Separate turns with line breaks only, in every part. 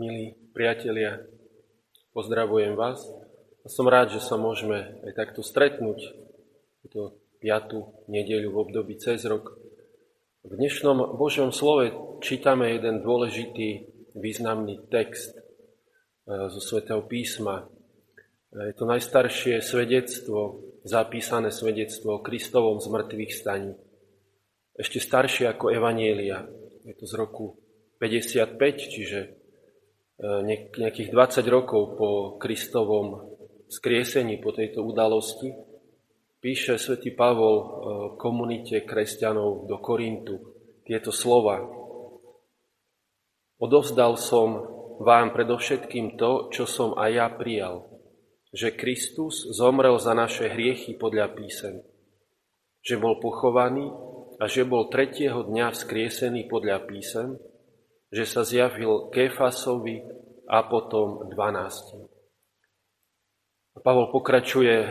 Milí priatelia, pozdravujem vás a som rád, že sa môžeme aj takto stretnúť túto piatú nedeľu v období cez rok. V dnešnom Božom slove čítame jeden dôležitý významný text e, zo svätého písma. E, je to najstaršie svedectvo, zapísané svedectvo o Kristovom zmrtvých staní. Ešte staršie ako Evanielia. Je to z roku 55, čiže nejakých 20 rokov po Kristovom skriesení, po tejto udalosti, píše svätý Pavol e, komunite kresťanov do Korintu tieto slova. Odovzdal som vám predovšetkým to, čo som aj ja prijal, že Kristus zomrel za naše hriechy podľa písem, že bol pochovaný a že bol tretieho dňa vzkriesený podľa písem, že sa zjavil Kéfasovi a potom dvanáctim. Pavol pokračuje e,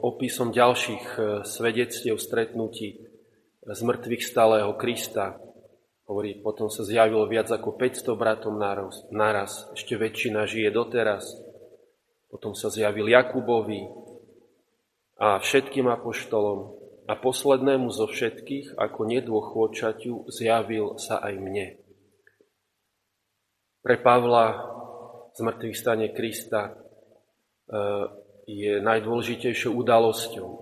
opisom ďalších e, svedectiev stretnutí z mŕtvych stáleho Krista. Hovorí, potom sa zjavilo viac ako 500 bratom naraz, naraz. Ešte väčšina žije doteraz. Potom sa zjavil Jakubovi a všetkým apoštolom a poslednému zo všetkých, ako nedôchôčaťu, zjavil sa aj mne. Pre Pavla zmrtvých stane Krista e, je najdôležitejšou udalosťou. E,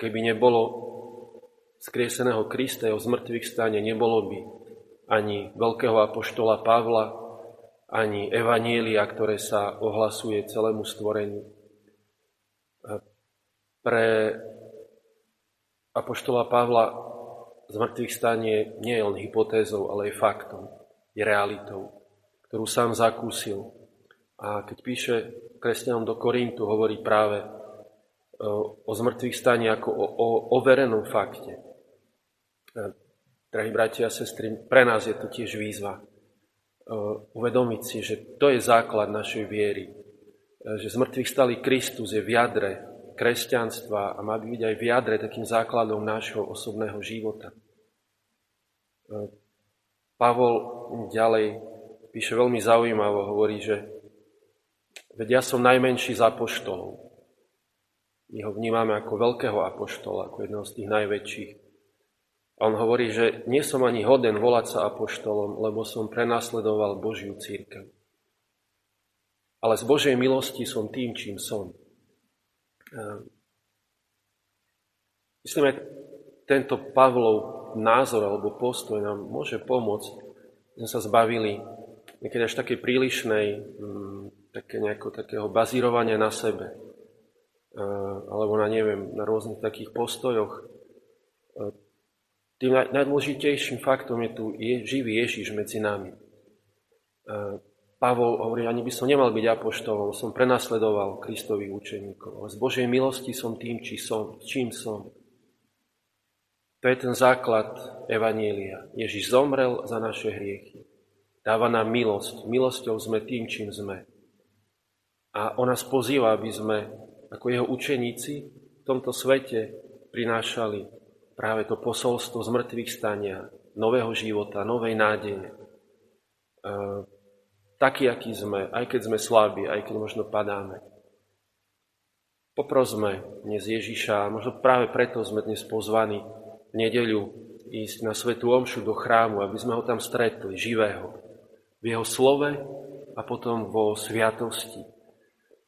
keby nebolo skrieseného Krista, jeho zmrtvých stane, nebolo by ani veľkého apoštola Pavla, ani evanielia, ktoré sa ohlasuje celému stvoreniu. E, pre apoštola Pavla zmrtvých stane nie je len hypotézou, ale je faktom je realitou, ktorú sám zakúsil. A keď píše kresťanom do Korintu, hovorí práve e, o zmrtvých stane ako o, o overenom fakte. E, drahí bratia a sestry, pre nás je to tiež výzva. E, uvedomiť si, že to je základ našej viery. Že z mŕtvych stali Kristus je v jadre kresťanstva a má byť aj v jadre takým základom nášho osobného života. Pavol ďalej píše veľmi zaujímavo, hovorí, že veď ja som najmenší z apoštolov. My ho vnímame ako veľkého apoštola, ako jedného z tých najväčších. A on hovorí, že nie som ani hoden volať sa apoštolom, lebo som prenasledoval Božiu církev. Ale z Božej milosti som tým, čím som. Myslím, že tento Pavlov názor alebo postoj nám môže pomôcť, sme sa zbavili niekedy až takej prílišnej, mm, také nejako, takého bazírovania na sebe, alebo na, neviem, na rôznych takých postojoch. Tým najdôležitejším faktom je tu živý Ježiš medzi nami. Pavol hovorí, ani by som nemal byť apoštolom, som prenasledoval Kristových učeníkov, ale z Božej milosti som tým, či som, čím som. To je ten základ Evanielia. Ježiš zomrel za naše hriechy. Dáva nám milosť. Milosťou sme tým, čím sme. A on nás pozýva, aby sme ako jeho učeníci v tomto svete prinášali práve to posolstvo z stania, nového života, novej nádeje. E, taký, aký sme, aj keď sme slabí, aj keď možno padáme. Poprosme dnes Ježiša, možno práve preto sme dnes pozvaní v nedeľu ísť na Svetú Omšu do chrámu, aby sme ho tam stretli, živého, v jeho slove a potom vo sviatosti.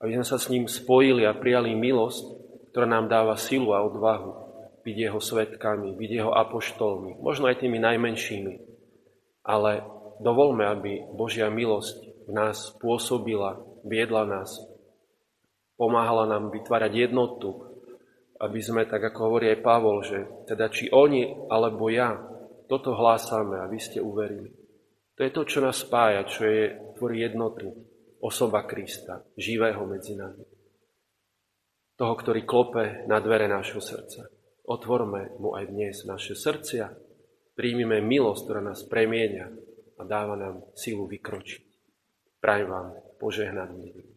Aby sme sa s ním spojili a prijali milosť, ktorá nám dáva silu a odvahu byť jeho svetkami, byť jeho apoštolmi, možno aj tými najmenšími. Ale dovolme, aby Božia milosť v nás pôsobila, viedla nás, pomáhala nám vytvárať jednotu, aby sme, tak ako hovorí aj Pavol, že teda či oni alebo ja toto hlásame a vy ste uverili. To je to, čo nás spája, čo je, tvorí jednotu, osoba Krista, živého medzi nami. Toho, ktorý klope na dvere nášho srdca. Otvorme mu aj dnes naše srdcia, príjmime milosť, ktorá nás premienia a dáva nám silu vykročiť. Prajem vám požehnanú nedelu.